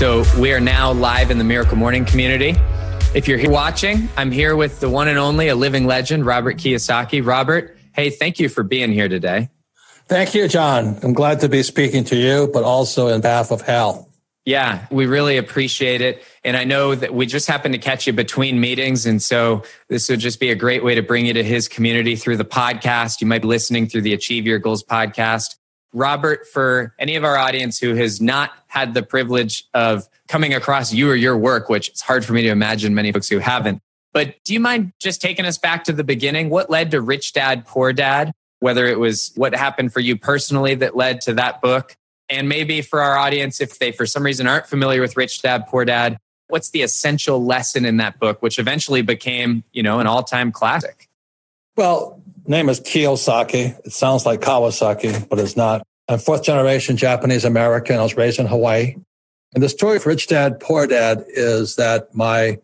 So we are now live in the Miracle Morning community. If you're here watching, I'm here with the one and only, a living legend, Robert Kiyosaki. Robert, hey, thank you for being here today. Thank you, John. I'm glad to be speaking to you, but also in behalf of Hal. Yeah, we really appreciate it. And I know that we just happened to catch you between meetings. And so this would just be a great way to bring you to his community through the podcast. You might be listening through the Achieve Your Goals podcast. Robert, for any of our audience who has not had the privilege of coming across you or your work, which it's hard for me to imagine many folks who haven't, but do you mind just taking us back to the beginning? What led to Rich Dad, Poor Dad? Whether it was what happened for you personally that led to that book, and maybe for our audience, if they for some reason aren't familiar with Rich Dad, Poor Dad, what's the essential lesson in that book, which eventually became, you know, an all time classic? Well, name is Kiyosaki. It sounds like Kawasaki, but it's not. I'm fourth generation Japanese American. I was raised in Hawaii. And the story of Rich Dad, Poor Dad is that my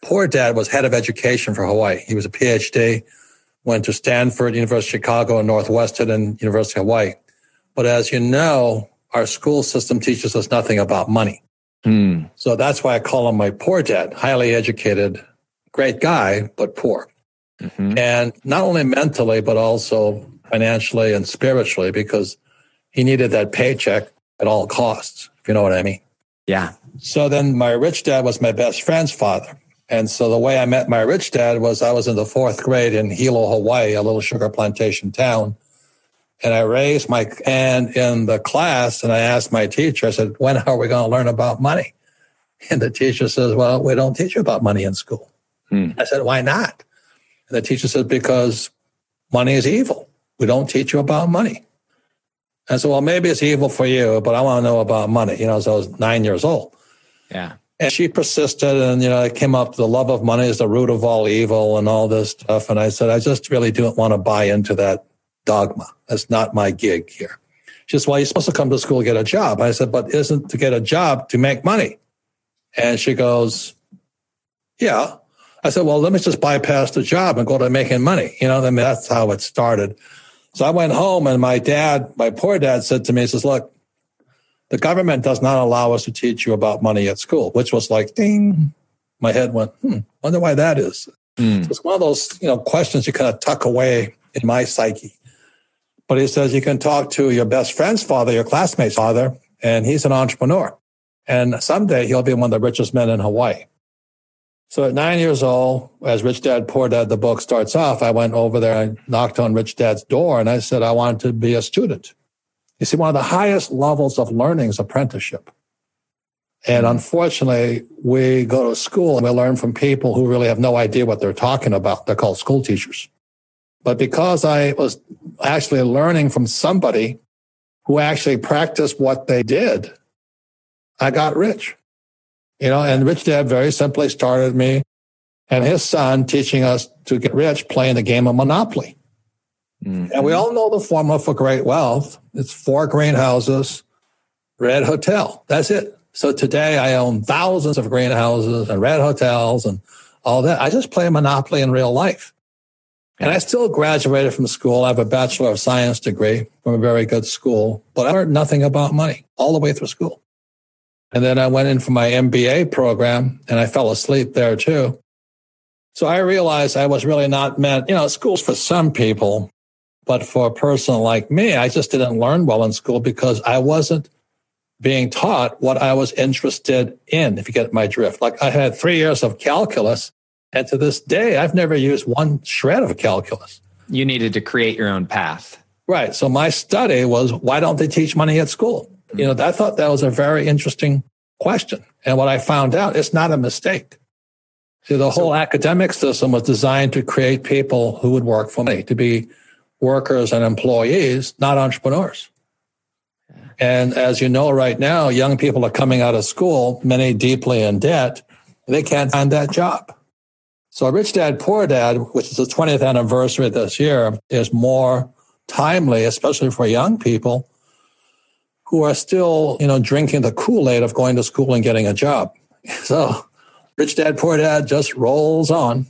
poor dad was head of education for Hawaii. He was a PhD, went to Stanford, University of Chicago, and Northwestern and University of Hawaii. But as you know, our school system teaches us nothing about money. Hmm. So that's why I call him my poor dad, highly educated, great guy, but poor. Mm-hmm. And not only mentally, but also financially and spiritually, because he needed that paycheck at all costs, if you know what I mean. Yeah. So then my rich dad was my best friend's father. And so the way I met my rich dad was I was in the fourth grade in Hilo, Hawaii, a little sugar plantation town. And I raised my hand in the class and I asked my teacher, I said, when are we going to learn about money? And the teacher says, well, we don't teach you about money in school. Hmm. I said, why not? And the teacher said, because money is evil. We don't teach you about money. I said, well, maybe it's evil for you, but I want to know about money. You know, so I was nine years old. Yeah. And she persisted and, you know, it came up, the love of money is the root of all evil and all this stuff. And I said, I just really don't want to buy into that dogma. That's not my gig here. She says, well, you're supposed to come to school to get a job. I said, but isn't to get a job to make money? And she goes, yeah. I said, well, let me just bypass the job and go to making money. You know, I mean, that's how it started. So I went home and my dad, my poor dad said to me, he says, look, the government does not allow us to teach you about money at school, which was like, ding. My head went, hmm, wonder why that is. Mm. So it's one of those, you know, questions you kind of tuck away in my psyche. But he says you can talk to your best friend's father, your classmate's father, and he's an entrepreneur. And someday he'll be one of the richest men in Hawaii. So at nine years old, as Rich Dad Poor Dad, the book starts off, I went over there and knocked on Rich Dad's door and I said, I wanted to be a student. You see, one of the highest levels of learning is apprenticeship. And unfortunately, we go to school and we learn from people who really have no idea what they're talking about. They're called school teachers. But because I was actually learning from somebody who actually practiced what they did, I got rich. You know, and Rich Dad very simply started me and his son teaching us to get rich playing the game of Monopoly. Mm-hmm. And we all know the formula for great wealth. It's four greenhouses, red hotel. That's it. So today I own thousands of greenhouses and red hotels and all that. I just play Monopoly in real life. And I still graduated from school. I have a Bachelor of Science degree from a very good school, but I learned nothing about money all the way through school. And then I went in for my MBA program and I fell asleep there too. So I realized I was really not meant, you know, school's for some people, but for a person like me, I just didn't learn well in school because I wasn't being taught what I was interested in, if you get my drift. Like I had three years of calculus and to this day, I've never used one shred of calculus. You needed to create your own path. Right. So my study was why don't they teach money at school? You know, I thought that was a very interesting question. And what I found out, it's not a mistake. See, the whole academic system was designed to create people who would work for money, to be workers and employees, not entrepreneurs. And as you know, right now, young people are coming out of school, many deeply in debt. They can't find that job. So Rich Dad Poor Dad, which is the 20th anniversary this year, is more timely, especially for young people who are still, you know, drinking the Kool-Aid of going to school and getting a job. So Rich Dad Poor Dad just rolls on.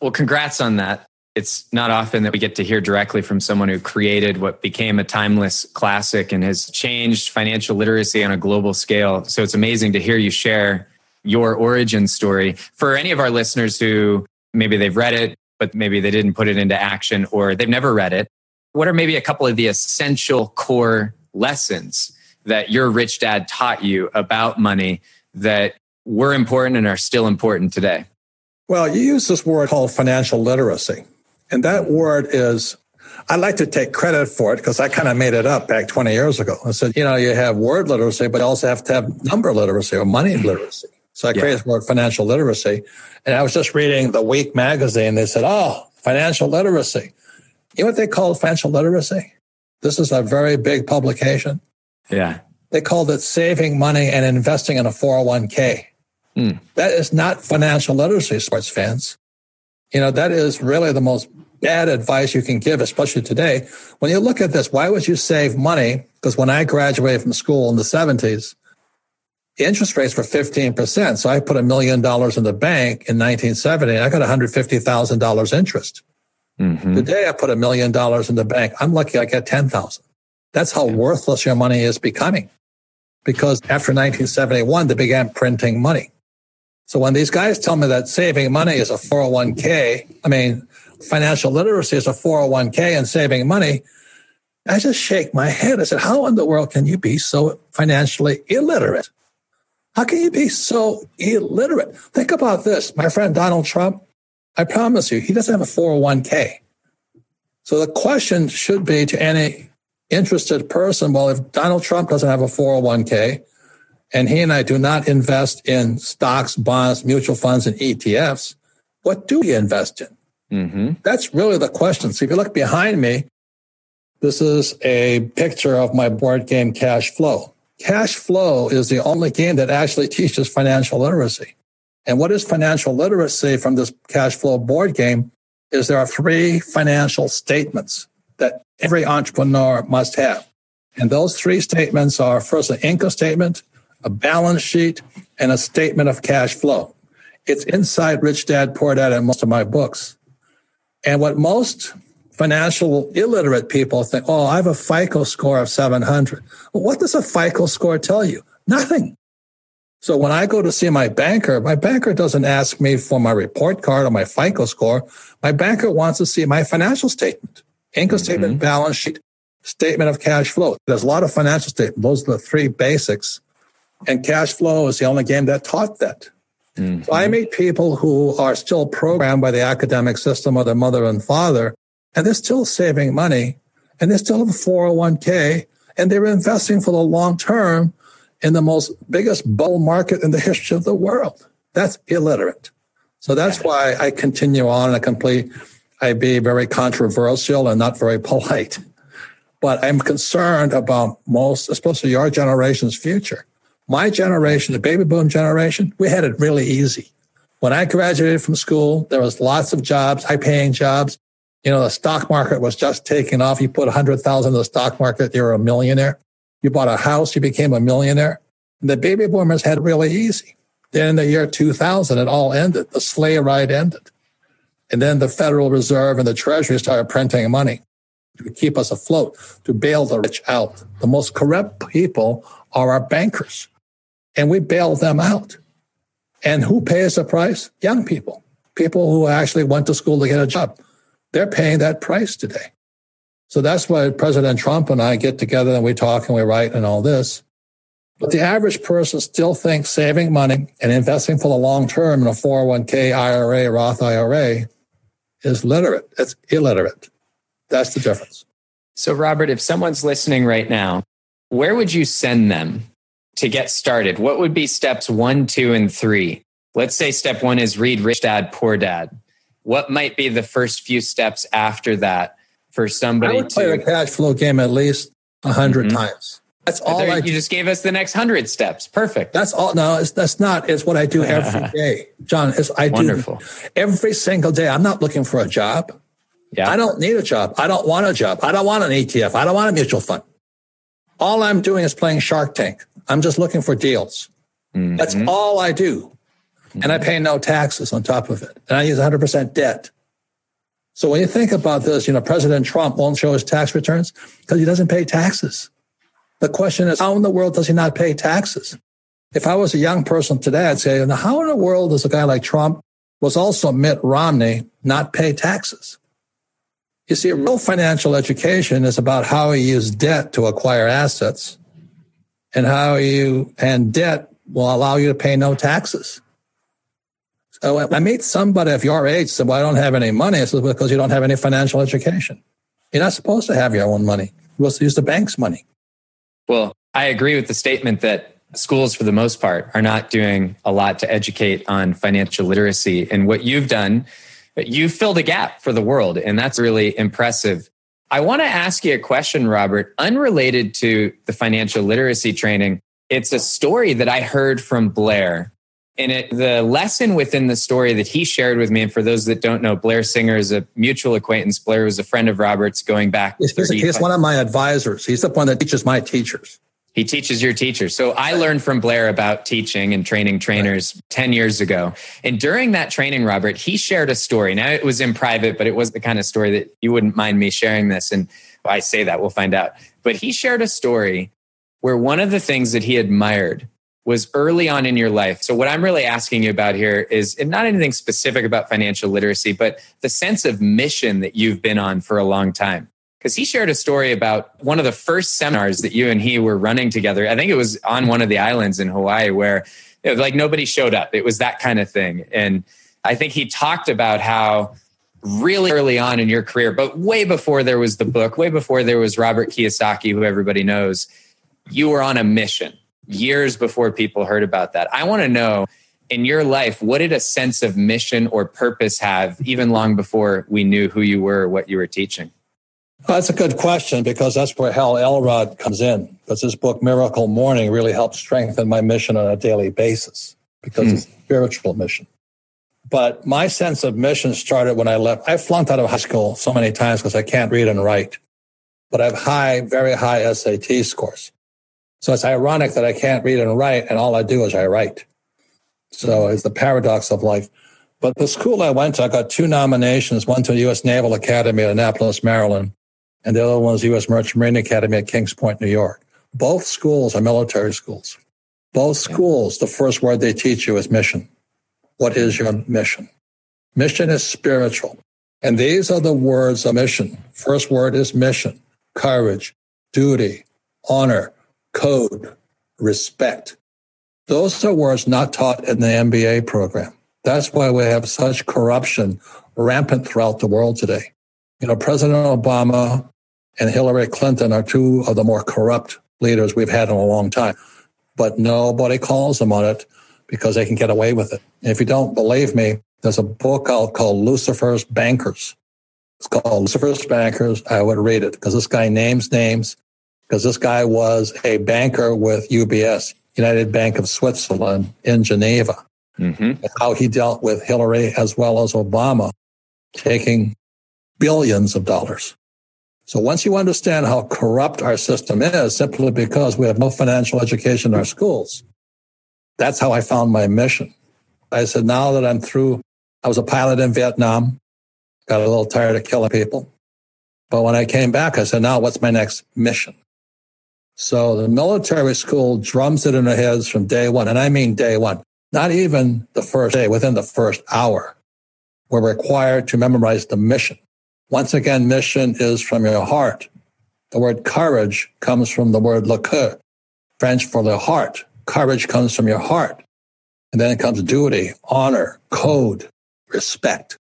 Well, congrats on that. It's not often that we get to hear directly from someone who created what became a timeless classic and has changed financial literacy on a global scale. So it's amazing to hear you share your origin story. For any of our listeners who maybe they've read it, but maybe they didn't put it into action or they've never read it, what are maybe a couple of the essential core lessons that your rich dad taught you about money that were important and are still important today? Well, you use this word called financial literacy. And that word is, I like to take credit for it because I kind of made it up back 20 years ago. I said, you know, you have word literacy, but you also have to have number literacy or money mm-hmm. literacy. So I yeah. created the word financial literacy. And I was just reading the Week magazine. They said, oh, financial literacy. You know what they call financial literacy? This is a very big publication. Yeah. They called it saving money and investing in a 401k. Mm. That is not financial literacy, sports fans. You know, that is really the most bad advice you can give, especially today. When you look at this, why would you save money? Because when I graduated from school in the 70s, the interest rates were 15%. So I put a million dollars in the bank in 1970. I got $150,000 interest. Mm-hmm. Today I put a million dollars in the bank. I'm lucky I get 10,000. That's how worthless your money is becoming. Because after 1971, they began printing money. So when these guys tell me that saving money is a 401k, I mean, financial literacy is a 401k and saving money, I just shake my head. I said, how in the world can you be so financially illiterate? How can you be so illiterate? Think about this. My friend Donald Trump, I promise you, he doesn't have a 401k. So the question should be to any interested person, well, if Donald Trump doesn't have a 401k, and he and I do not invest in stocks, bonds, mutual funds, and ETFs, what do we invest in? Mm-hmm. That's really the question. So if you look behind me, this is a picture of my board game Cash Flow. Cash Flow is the only game that actually teaches financial literacy. And what is financial literacy from this Cash Flow board game is there are three financial statements that every entrepreneur must have. And those three statements are first an income statement, a balance sheet, and a statement of cash flow. It's inside Rich Dad, Poor Dad in most of my books. And what most financial illiterate people think, oh, I have a FICO score of 700. Well, what does a FICO score tell you? Nothing. So when I go to see my banker, my banker doesn't ask me for my report card or my FICO score. My banker wants to see my financial statement, income statement, mm-hmm. balance sheet, statement of cash flow. There's a lot of financial statements. Those are the three basics and cash flow is the only game that taught that. Mm-hmm. So I meet people who are still programmed by the academic system of their mother and father, and they're still saving money and they still have a 401k and they're investing for the long term in the most biggest bull market in the history of the world. That's illiterate. So that's why I continue on and complete. I be very controversial and not very polite. But I'm concerned about most, especially your generation's future. My generation, the baby boom generation, we had it really easy. When I graduated from school, there was lots of jobs, high paying jobs. You know, the stock market was just taking off. You put a hundred thousand in the stock market, you're a millionaire. You bought a house, you became a millionaire. And the baby boomers had really easy. Then in the year 2000, it all ended. The sleigh ride ended. And then the Federal Reserve and the Treasury started printing money to keep us afloat, to bail the rich out. The most corrupt people are our bankers and we bail them out. And who pays the price? Young people, people who actually went to school to get a job. They're paying that price today. So that's why President Trump and I get together and we talk and we write and all this. But the average person still thinks saving money and investing for the long term in a 401k, IRA, Roth IRA is literate. It's illiterate. That's the difference. So, Robert, if someone's listening right now, where would you send them to get started, what would be steps one, two, and three? Let's say step one is read Rich Dad, Poor Dad. What might be the first few steps after that for somebody I would to play the cash flow game at least a 100 mm-hmm. times? That's all there, I You just gave us the next hundred steps. Perfect. That's all. No, it's, that's not. It's what I do every day, John. It's, I Wonderful. do every single day. I'm not looking for a job. Yeah. I don't need a job. I don't want a job. I don't want an ETF. I don't want a mutual fund. All I'm doing is playing Shark Tank. I'm just looking for deals. Mm-hmm. That's all I do. Mm-hmm. And I pay no taxes on top of it. And I use 100% debt. So when you think about this, you know, President Trump won't show his tax returns because he doesn't pay taxes. The question is, how in the world does he not pay taxes? If I was a young person today, I'd say, how in the world does a guy like Trump, was also Mitt Romney, not pay taxes? You see, real financial education is about how you use debt to acquire assets and how you, and debt will allow you to pay no taxes. So uh, I meet somebody of your age well, I don't have any money. It's because you don't have any financial education. You're not supposed to have your own money. You're supposed to use the bank's money. Well, I agree with the statement that schools, for the most part, are not doing a lot to educate on financial literacy. And what you've done, you've filled a gap for the world. And that's really impressive. I want to ask you a question, Robert, unrelated to the financial literacy training. It's a story that I heard from Blair. And it, the lesson within the story that he shared with me, and for those that don't know, Blair Singer is a mutual acquaintance. Blair was a friend of Robert's going back. He's, he's one of my advisors. He's the one that teaches my teachers. He teaches your teachers. So I learned from Blair about teaching and training trainers right. 10 years ago. And during that training, Robert, he shared a story. Now it was in private, but it was the kind of story that you wouldn't mind me sharing this. And I say that, we'll find out. But he shared a story where one of the things that he admired was early on in your life. So, what I'm really asking you about here is not anything specific about financial literacy, but the sense of mission that you've been on for a long time. Because he shared a story about one of the first seminars that you and he were running together. I think it was on one of the islands in Hawaii where like nobody showed up. It was that kind of thing. And I think he talked about how really early on in your career, but way before there was the book, way before there was Robert Kiyosaki, who everybody knows, you were on a mission years before people heard about that. I want to know in your life, what did a sense of mission or purpose have even long before we knew who you were, or what you were teaching? Well, that's a good question because that's where Hal Elrod comes in. Because this book, Miracle Morning, really helps strengthen my mission on a daily basis because hmm. it's a spiritual mission. But my sense of mission started when I left. I flunked out of high school so many times because I can't read and write, but I have high, very high SAT scores. So it's ironic that I can't read and write, and all I do is I write. So it's the paradox of life. But the school I went to, I got two nominations, one to the U.S. Naval Academy at Annapolis, Maryland, and the other one was the U.S. Merchant Marine Academy at Kings Point, New York. Both schools are military schools. Both schools, the first word they teach you is mission. What is your mission? Mission is spiritual. And these are the words of mission. First word is mission, courage, duty, honor, code, respect. Those are words not taught in the MBA program. That's why we have such corruption rampant throughout the world today. You know, President Obama and Hillary Clinton are two of the more corrupt leaders we've had in a long time, but nobody calls them on it because they can get away with it. And if you don't believe me, there's a book out called Lucifer's Bankers. It's called Lucifer's Bankers. I would read it because this guy names names because this guy was a banker with UBS, United Bank of Switzerland in Geneva. Mm-hmm. How he dealt with Hillary as well as Obama, taking billions of dollars. So once you understand how corrupt our system is, simply because we have no financial education in our schools, that's how I found my mission. I said, now that I'm through, I was a pilot in Vietnam, got a little tired of killing people. But when I came back, I said, now what's my next mission? So the military school drums it in their heads from day one. And I mean day one, not even the first day, within the first hour. We're required to memorize the mission. Once again, mission is from your heart. The word courage comes from the word le coeur, French for the heart. Courage comes from your heart. And then it comes duty, honor, code, respect.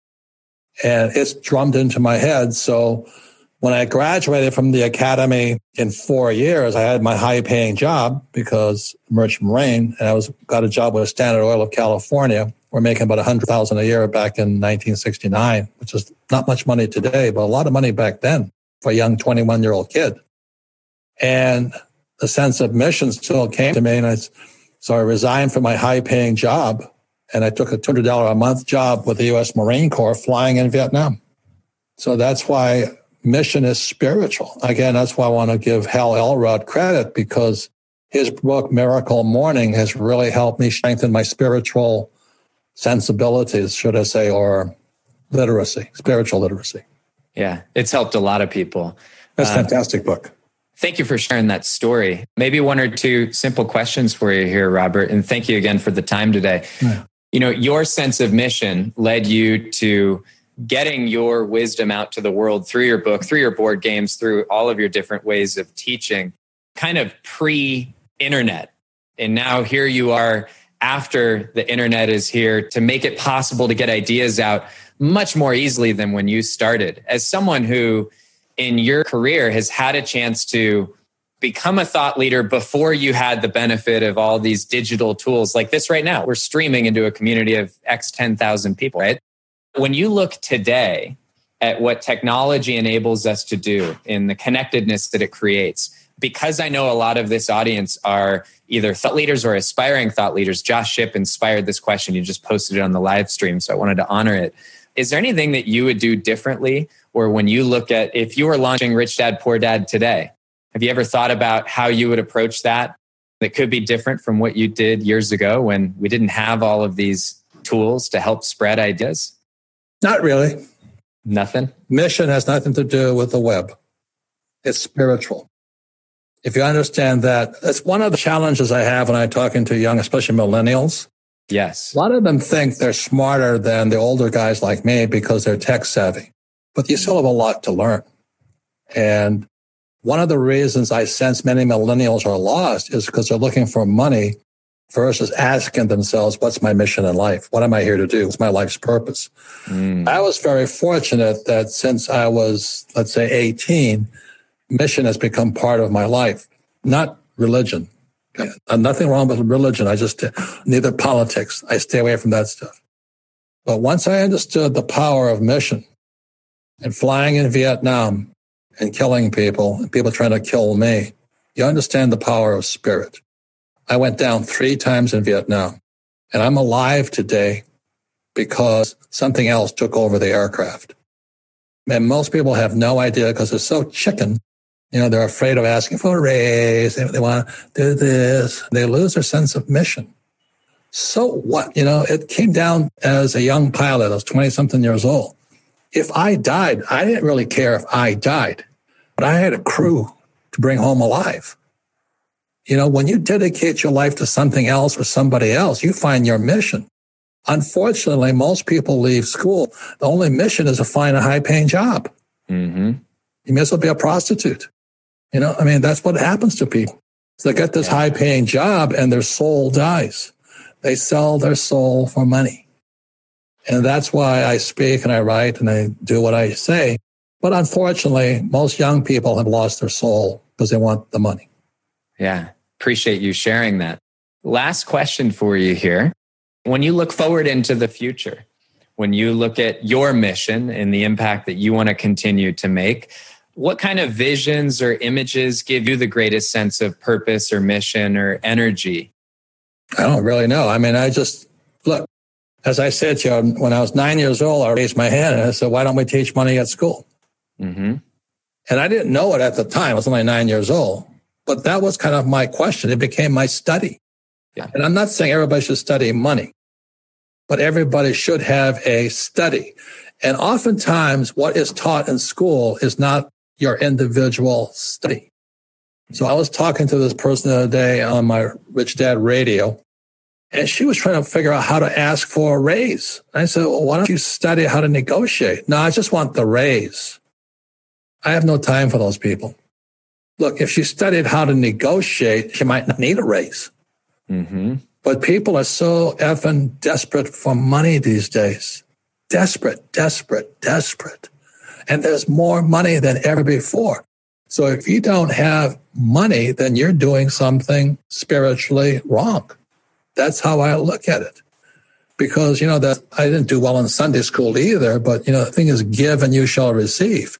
And it's drummed into my head. So when I graduated from the academy in four years, I had my high paying job because merchant marine and I was got a job with Standard Oil of California. We're making about a hundred thousand a year back in 1969, which is not much money today, but a lot of money back then for a young 21 year old kid. And the sense of mission still came to me. And I, so I resigned from my high paying job and I took a $200 a month job with the U.S. Marine Corps flying in Vietnam. So that's why mission is spiritual. Again, that's why I want to give Hal Elrod credit because his book, Miracle Morning, has really helped me strengthen my spiritual sensibilities, should I say, or literacy, spiritual literacy. Yeah, it's helped a lot of people. That's a uh, fantastic book. Thank you for sharing that story. Maybe one or two simple questions for you here, Robert. And thank you again for the time today. Yeah. You know, your sense of mission led you to getting your wisdom out to the world through your book, through your board games, through all of your different ways of teaching, kind of pre internet. And now here you are after the internet is here to make it possible to get ideas out much more easily than when you started. As someone who in your career has had a chance to become a thought leader before you had the benefit of all these digital tools like this right now. We're streaming into a community of X 10,000 people, right? When you look today at what technology enables us to do in the connectedness that it creates, because I know a lot of this audience are either thought leaders or aspiring thought leaders, Josh Shipp inspired this question. You just posted it on the live stream, so I wanted to honor it. Is there anything that you would do differently? Or when you look at if you were launching Rich Dad Poor Dad today, have you ever thought about how you would approach that? That could be different from what you did years ago when we didn't have all of these tools to help spread ideas? Not really. Nothing. Mission has nothing to do with the web. It's spiritual. If you understand that, that's one of the challenges I have when I'm talking to young, especially millennials. Yes. A lot of them think they're smarter than the older guys like me because they're tech savvy, but you still have a lot to learn. And one of the reasons I sense many millennials are lost is because they're looking for money versus asking themselves, what's my mission in life? What am I here to do? What's my life's purpose? Mm. I was very fortunate that since I was, let's say 18, mission has become part of my life, not religion. Uh, nothing wrong with religion. I just, neither politics. I stay away from that stuff. But once I understood the power of mission and flying in Vietnam and killing people and people trying to kill me, you understand the power of spirit. I went down three times in Vietnam and I'm alive today because something else took over the aircraft. And most people have no idea because they're so chicken you know, they're afraid of asking for a raise. They, they want to do this. They lose their sense of mission. So what? You know, it came down as a young pilot. I was 20 something years old. If I died, I didn't really care if I died, but I had a crew to bring home alive. You know, when you dedicate your life to something else or somebody else, you find your mission. Unfortunately, most people leave school. The only mission is to find a high paying job. Mm-hmm. You may as well be a prostitute. You know, I mean, that's what happens to people. So they get this high paying job and their soul dies. They sell their soul for money. And that's why I speak and I write and I do what I say. But unfortunately, most young people have lost their soul because they want the money. Yeah. Appreciate you sharing that. Last question for you here. When you look forward into the future, when you look at your mission and the impact that you want to continue to make, what kind of visions or images give you the greatest sense of purpose or mission or energy? I don't really know. I mean, I just look, as I said to you, when I was nine years old, I raised my hand and I said, why don't we teach money at school? Mm-hmm. And I didn't know it at the time. I was only nine years old, but that was kind of my question. It became my study. Yeah. And I'm not saying everybody should study money, but everybody should have a study. And oftentimes what is taught in school is not your individual study. So I was talking to this person the other day on my Rich Dad radio, and she was trying to figure out how to ask for a raise. I said, well, why don't you study how to negotiate? No, I just want the raise. I have no time for those people. Look, if she studied how to negotiate, she might not need a raise. Mm-hmm. But people are so effing desperate for money these days. Desperate, desperate, desperate and there's more money than ever before. So if you don't have money, then you're doing something spiritually wrong. That's how I look at it. Because, you know, that I didn't do well in Sunday school either, but, you know, the thing is give and you shall receive.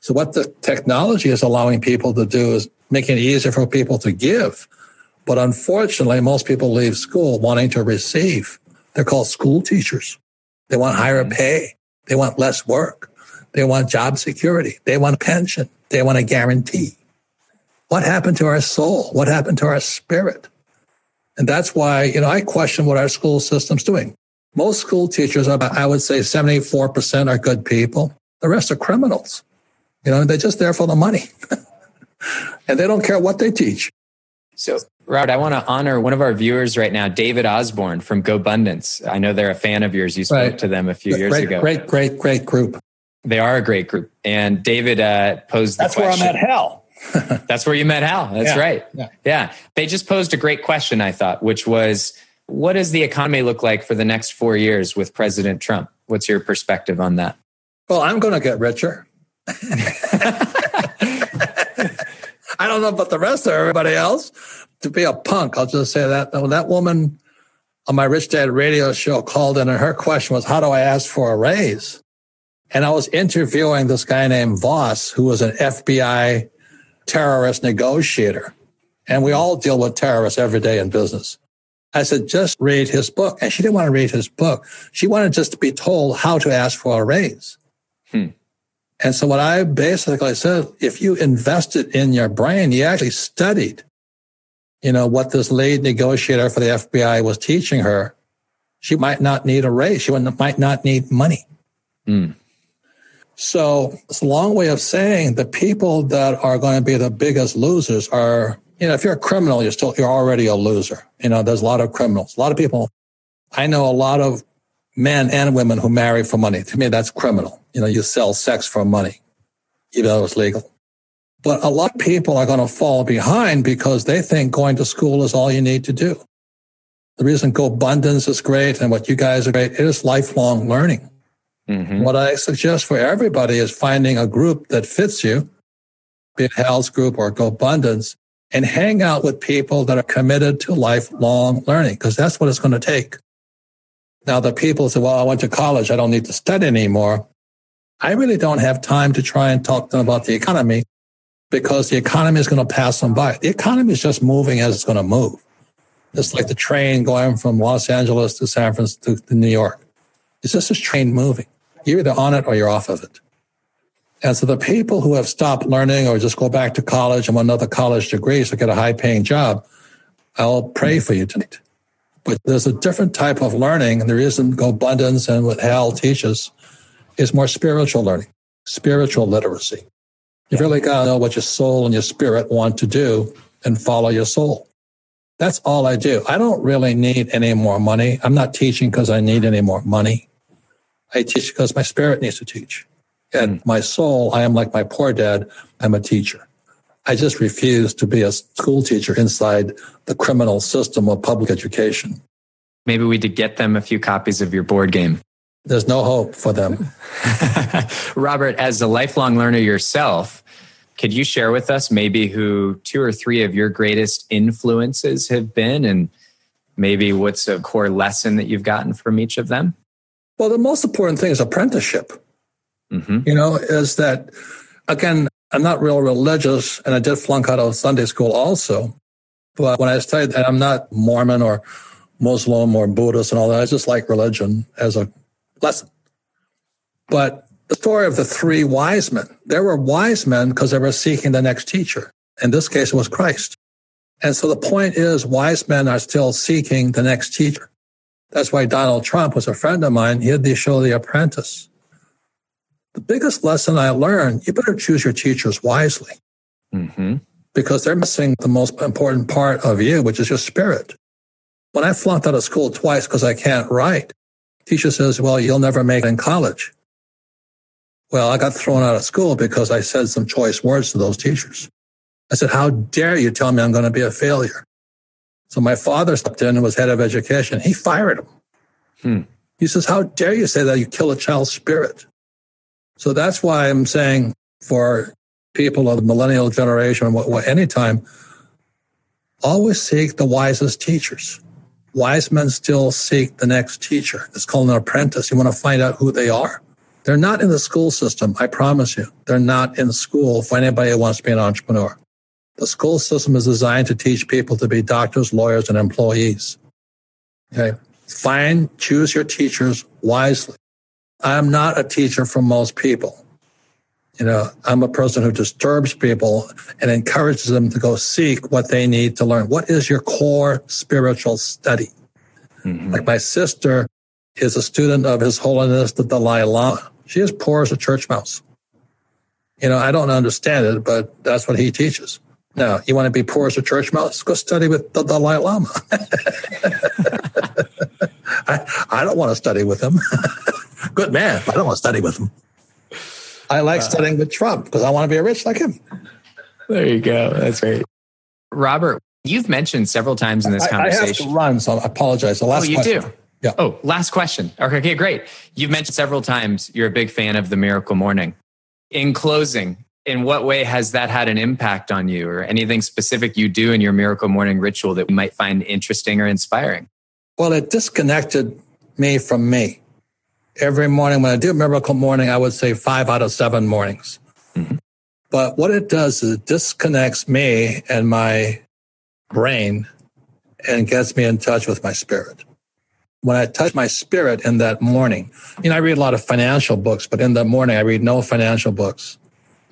So what the technology is allowing people to do is making it easier for people to give. But unfortunately, most people leave school wanting to receive. They're called school teachers. They want higher mm-hmm. pay. They want less work. They want job security. They want a pension. They want a guarantee. What happened to our soul? What happened to our spirit? And that's why, you know, I question what our school system's doing. Most school teachers are, I would say 74% are good people. The rest are criminals. You know, they're just there for the money. and they don't care what they teach. So, Robert, I want to honor one of our viewers right now, David Osborne from GoBundance. I know they're a fan of yours. You spoke right. to them a few years great, ago. Great, great, great group. They are a great group. And David uh, posed That's question. where I met Hal. That's where you met Hal. That's yeah. right. Yeah. yeah. They just posed a great question, I thought, which was what does the economy look like for the next four years with President Trump? What's your perspective on that? Well, I'm going to get richer. I don't know about the rest of everybody else. To be a punk, I'll just say that. That woman on my Rich Dad radio show called in, and her question was, How do I ask for a raise? And I was interviewing this guy named Voss, who was an FBI terrorist negotiator. And we all deal with terrorists every day in business. I said, just read his book. And she didn't want to read his book. She wanted just to be told how to ask for a raise. Hmm. And so what I basically said, if you invested in your brain, you actually studied, you know, what this lead negotiator for the FBI was teaching her, she might not need a raise. She might not need money. Hmm. So it's a long way of saying the people that are going to be the biggest losers are, you know, if you're a criminal, you're still, you're already a loser. You know, there's a lot of criminals, a lot of people. I know a lot of men and women who marry for money. To me, that's criminal. You know, you sell sex for money, even though it's legal. But a lot of people are going to fall behind because they think going to school is all you need to do. The reason GoBundance is great and what you guys are great, is lifelong learning. Mm-hmm. What I suggest for everybody is finding a group that fits you, be it Hal's group or GoBundance, and hang out with people that are committed to lifelong learning, because that's what it's going to take. Now, the people say, well, I went to college. I don't need to study anymore. I really don't have time to try and talk to them about the economy because the economy is going to pass them by. The economy is just moving as it's going to move. It's like the train going from Los Angeles to San Francisco to New York. It's just this train moving. You're either on it or you're off of it. And so the people who have stopped learning or just go back to college and want another college degree to get a high paying job, I'll pray for you tonight. But there's a different type of learning. There isn't GoBundance and what Hal teaches is more spiritual learning, spiritual literacy. You really got to know what your soul and your spirit want to do and follow your soul. That's all I do. I don't really need any more money. I'm not teaching because I need any more money. I teach because my spirit needs to teach. And hmm. my soul, I am like my poor dad, I'm a teacher. I just refuse to be a school teacher inside the criminal system of public education. Maybe we could get them a few copies of your board game. There's no hope for them. Robert, as a lifelong learner yourself, could you share with us maybe who two or three of your greatest influences have been and maybe what's a core lesson that you've gotten from each of them? Well, the most important thing is apprenticeship. Mm-hmm. You know, is that again, I'm not real religious and I did flunk out of Sunday school also. But when I studied that, I'm not Mormon or Muslim or Buddhist and all that. I just like religion as a lesson. But the story of the three wise men, there were wise men because they were seeking the next teacher. In this case, it was Christ. And so the point is, wise men are still seeking the next teacher. That's why Donald Trump was a friend of mine. He had the show The Apprentice. The biggest lesson I learned, you better choose your teachers wisely mm-hmm. because they're missing the most important part of you, which is your spirit. When I flunked out of school twice because I can't write, teacher says, well, you'll never make it in college. Well, I got thrown out of school because I said some choice words to those teachers. I said, how dare you tell me I'm going to be a failure? So my father stepped in and was head of education. He fired him. Hmm. He says, How dare you say that you kill a child's spirit? So that's why I'm saying for people of the millennial generation, anytime, always seek the wisest teachers. Wise men still seek the next teacher. It's called an apprentice. You want to find out who they are. They're not in the school system. I promise you. They're not in school for anybody who wants to be an entrepreneur. The school system is designed to teach people to be doctors, lawyers, and employees. Okay. Find, choose your teachers wisely. I'm not a teacher for most people. You know, I'm a person who disturbs people and encourages them to go seek what they need to learn. What is your core spiritual study? Mm-hmm. Like my sister is a student of His Holiness the Dalai Lama. She is poor as a church mouse. You know, I don't understand it, but that's what he teaches. Now, you want to be poor as a church mouse? Go study with the Dalai Lama. I, I don't want to study with him. Good man. I don't want to study with him. I like uh, studying with Trump because I want to be rich like him. There you go. That's great. Robert, you've mentioned several times in this conversation. I have to run, so I apologize. The last oh, you question. do? Yeah. Oh, last question. Okay, okay, great. You've mentioned several times you're a big fan of the miracle morning. In closing, in what way has that had an impact on you or anything specific you do in your miracle morning ritual that we might find interesting or inspiring? Well, it disconnected me from me. Every morning when I do miracle morning, I would say five out of seven mornings. Mm-hmm. But what it does is it disconnects me and my brain and gets me in touch with my spirit when I touch my spirit in that morning, you know, I read a lot of financial books, but in the morning, I read no financial books.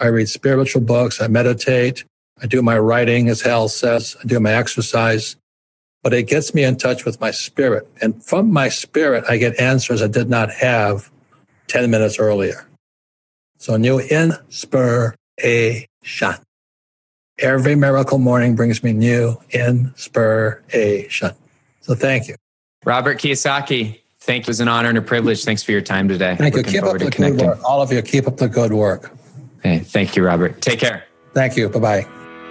I read spiritual books. I meditate. I do my writing, as Hal says. I do my exercise, but it gets me in touch with my spirit. And from my spirit, I get answers I did not have 10 minutes earlier. So new inspiration. Every miracle morning brings me new inspiration. So thank you. Robert Kiyosaki, thank you. It was an honor and a privilege. Thanks for your time today. Thank Looking you. Keep up the good work. All of you, keep up the good work. Hey, thank you, Robert. Take care. Thank you. Bye bye.